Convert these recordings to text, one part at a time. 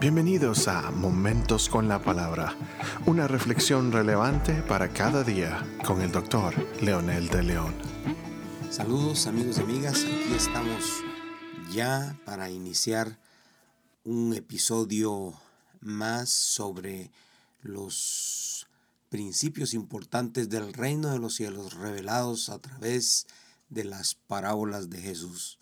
Bienvenidos a Momentos con la Palabra, una reflexión relevante para cada día con el doctor Leonel de León. Saludos amigos y amigas, aquí estamos ya para iniciar un episodio más sobre los principios importantes del reino de los cielos revelados a través de las parábolas de Jesús.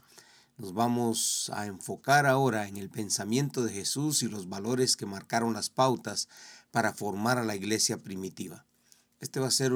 Nos vamos a enfocar ahora en el pensamiento de Jesús y los valores que marcaron las pautas para formar a la iglesia primitiva. Este va a ser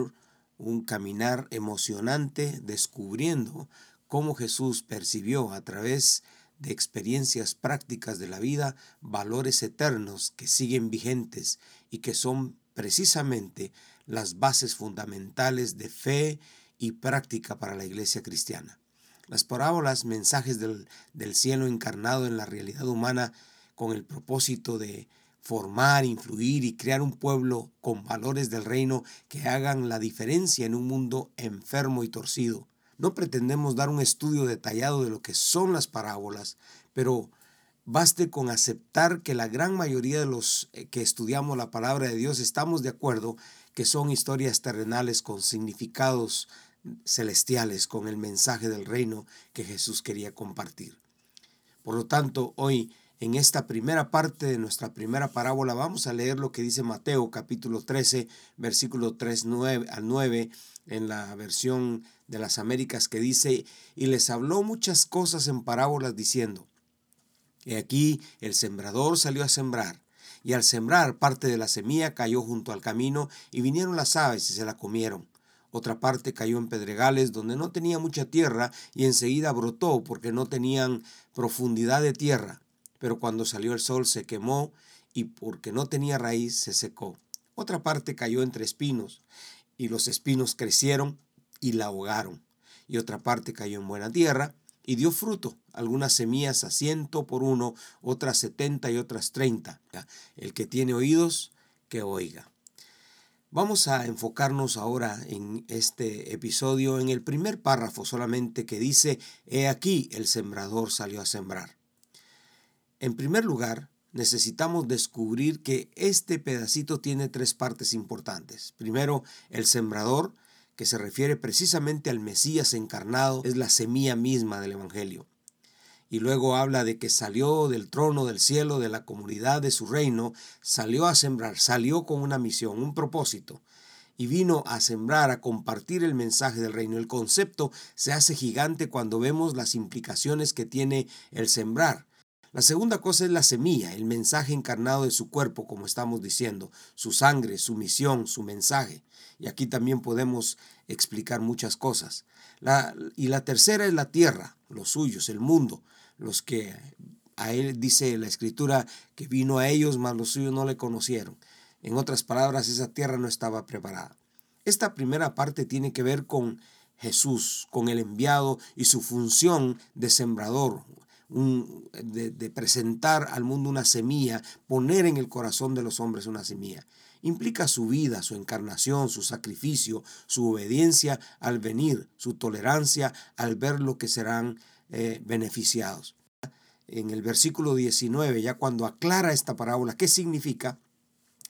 un caminar emocionante descubriendo cómo Jesús percibió a través de experiencias prácticas de la vida valores eternos que siguen vigentes y que son precisamente las bases fundamentales de fe y práctica para la iglesia cristiana. Las parábolas, mensajes del, cielo encarnado en la realidad humana con el propósito de formar, influir y crear un pueblo con valores del reino que hagan la diferencia en un mundo enfermo y torcido. No pretendemos dar un estudio detallado de lo que son las parábolas, pero baste con aceptar que la gran mayoría de los eh, que estudiamos la palabra de Dios estamos de acuerdo que son historias terrenales con significados celestiales con el mensaje del reino que Jesús quería compartir. Por lo tanto, hoy en esta primera parte de nuestra primera parábola vamos a leer lo que dice Mateo capítulo 13, versículo 3 al 9 en la versión de las Américas que dice, y les habló muchas cosas en parábolas diciendo, y aquí el sembrador salió a sembrar, y al sembrar parte de la semilla cayó junto al camino, y vinieron las aves y se la comieron. Otra parte cayó en pedregales donde no tenía mucha tierra y enseguida brotó porque no tenían profundidad de tierra. Pero cuando salió el sol se quemó y porque no tenía raíz se secó. Otra parte cayó entre espinos y los espinos crecieron y la ahogaron. Y otra parte cayó en buena tierra y dio fruto, algunas semillas a ciento por uno, otras setenta y otras treinta. El que tiene oídos, que oiga. Vamos a enfocarnos ahora en este episodio en el primer párrafo solamente que dice, He aquí el sembrador salió a sembrar. En primer lugar, necesitamos descubrir que este pedacito tiene tres partes importantes. Primero, el sembrador, que se refiere precisamente al Mesías encarnado, es la semilla misma del Evangelio y luego habla de que salió del trono del cielo, de la comunidad de su reino, salió a sembrar, salió con una misión, un propósito, y vino a sembrar, a compartir el mensaje del reino. El concepto se hace gigante cuando vemos las implicaciones que tiene el sembrar. La segunda cosa es la semilla, el mensaje encarnado de su cuerpo, como estamos diciendo, su sangre, su misión, su mensaje. Y aquí también podemos explicar muchas cosas. La, y la tercera es la tierra, los suyos, el mundo, los que a él dice la escritura que vino a ellos, mas los suyos no le conocieron. En otras palabras, esa tierra no estaba preparada. Esta primera parte tiene que ver con Jesús, con el enviado y su función de sembrador, de, de, presentar al mundo una semilla, poner en el corazón de los hombres una semilla. Implica su vida, su encarnación, su sacrificio, su obediencia al venir, su tolerancia al ver lo que serán eh, beneficiados. En el versículo 19, ya cuando aclara esta parábola, ¿qué significa?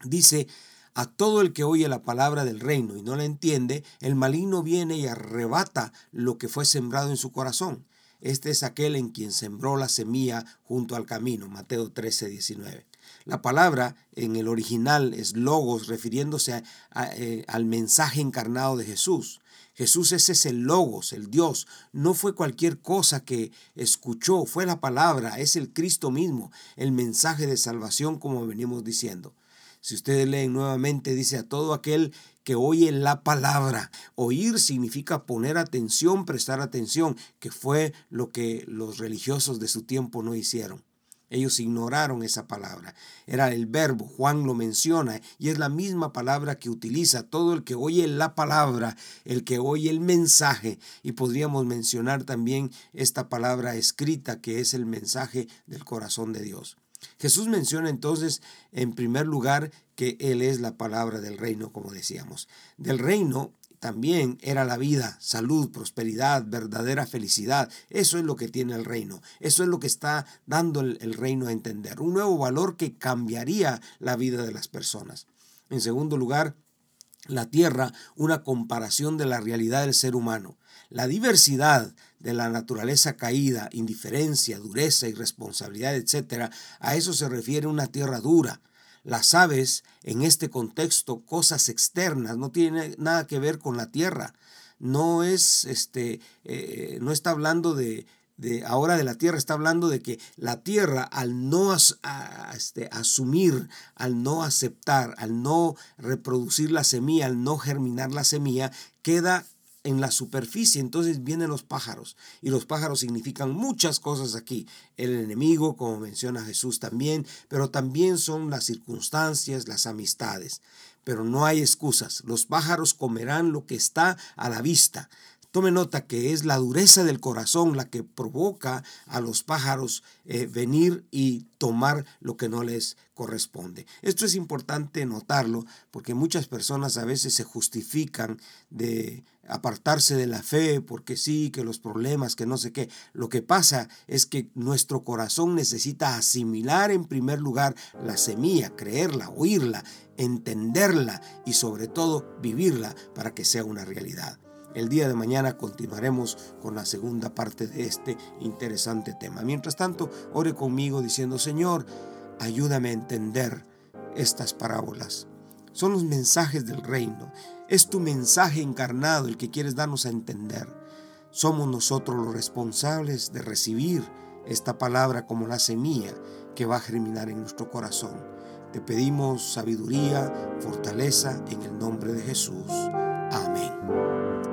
Dice, a todo el que oye la palabra del reino y no la entiende, el maligno viene y arrebata lo que fue sembrado en su corazón. Este es aquel en quien sembró la semilla junto al camino. Mateo 13, 19. La palabra en el original es logos, refiriéndose eh, al mensaje encarnado de Jesús. Jesús ese es el logos, el Dios. No fue cualquier cosa que escuchó, fue la palabra, es el Cristo mismo, el mensaje de salvación como venimos diciendo. Si ustedes leen nuevamente, dice a todo aquel que oye la palabra. Oír significa poner atención, prestar atención, que fue lo que los religiosos de su tiempo no hicieron. Ellos ignoraron esa palabra. Era el verbo, Juan lo menciona, y es la misma palabra que utiliza todo el que oye la palabra, el que oye el mensaje. Y podríamos mencionar también esta palabra escrita que es el mensaje del corazón de Dios. Jesús menciona entonces en primer lugar que Él es la palabra del reino, como decíamos. Del reino también era la vida, salud, prosperidad, verdadera felicidad. Eso es lo que tiene el reino. Eso es lo que está dando el, reino a entender. Un nuevo valor que cambiaría la vida de las personas. En segundo lugar, la tierra, una comparación de la realidad del ser humano. La diversidad de la naturaleza caída, indiferencia, dureza, irresponsabilidad, etc., a eso se refiere una tierra dura. Las aves, en este contexto, cosas externas, no tiene nada que ver con la tierra. No es, este, eh, no está hablando de, de, ahora de la tierra, está hablando de que la tierra al no este, asumir, al no aceptar, al no reproducir la semilla, al no germinar la semilla, queda en la superficie, entonces vienen los pájaros. Y los pájaros significan muchas cosas aquí. El enemigo, como menciona Jesús también, pero también son las circunstancias, las amistades. Pero no hay excusas. Los pájaros comerán lo que está a la vista. Tome nota que es la dureza del corazón la que provoca a los pájaros eh, venir y tomar lo que no les corresponde. Esto es importante notarlo porque muchas personas a veces se justifican de apartarse de la fe porque sí, que los problemas, que no sé qué. Lo que pasa es que nuestro corazón necesita asimilar en primer lugar la semilla, creerla, oírla, entenderla y sobre todo vivirla para que sea una realidad. El día de mañana continuaremos con la segunda parte de este interesante tema. Mientras tanto, ore conmigo diciendo, Señor, ayúdame a entender estas parábolas. Son los mensajes del reino. Es tu mensaje encarnado el que quieres darnos a entender. Somos nosotros los responsables de recibir esta palabra como la semilla que va a germinar en nuestro corazón. Te pedimos sabiduría, fortaleza en el nombre de Jesús. Amén.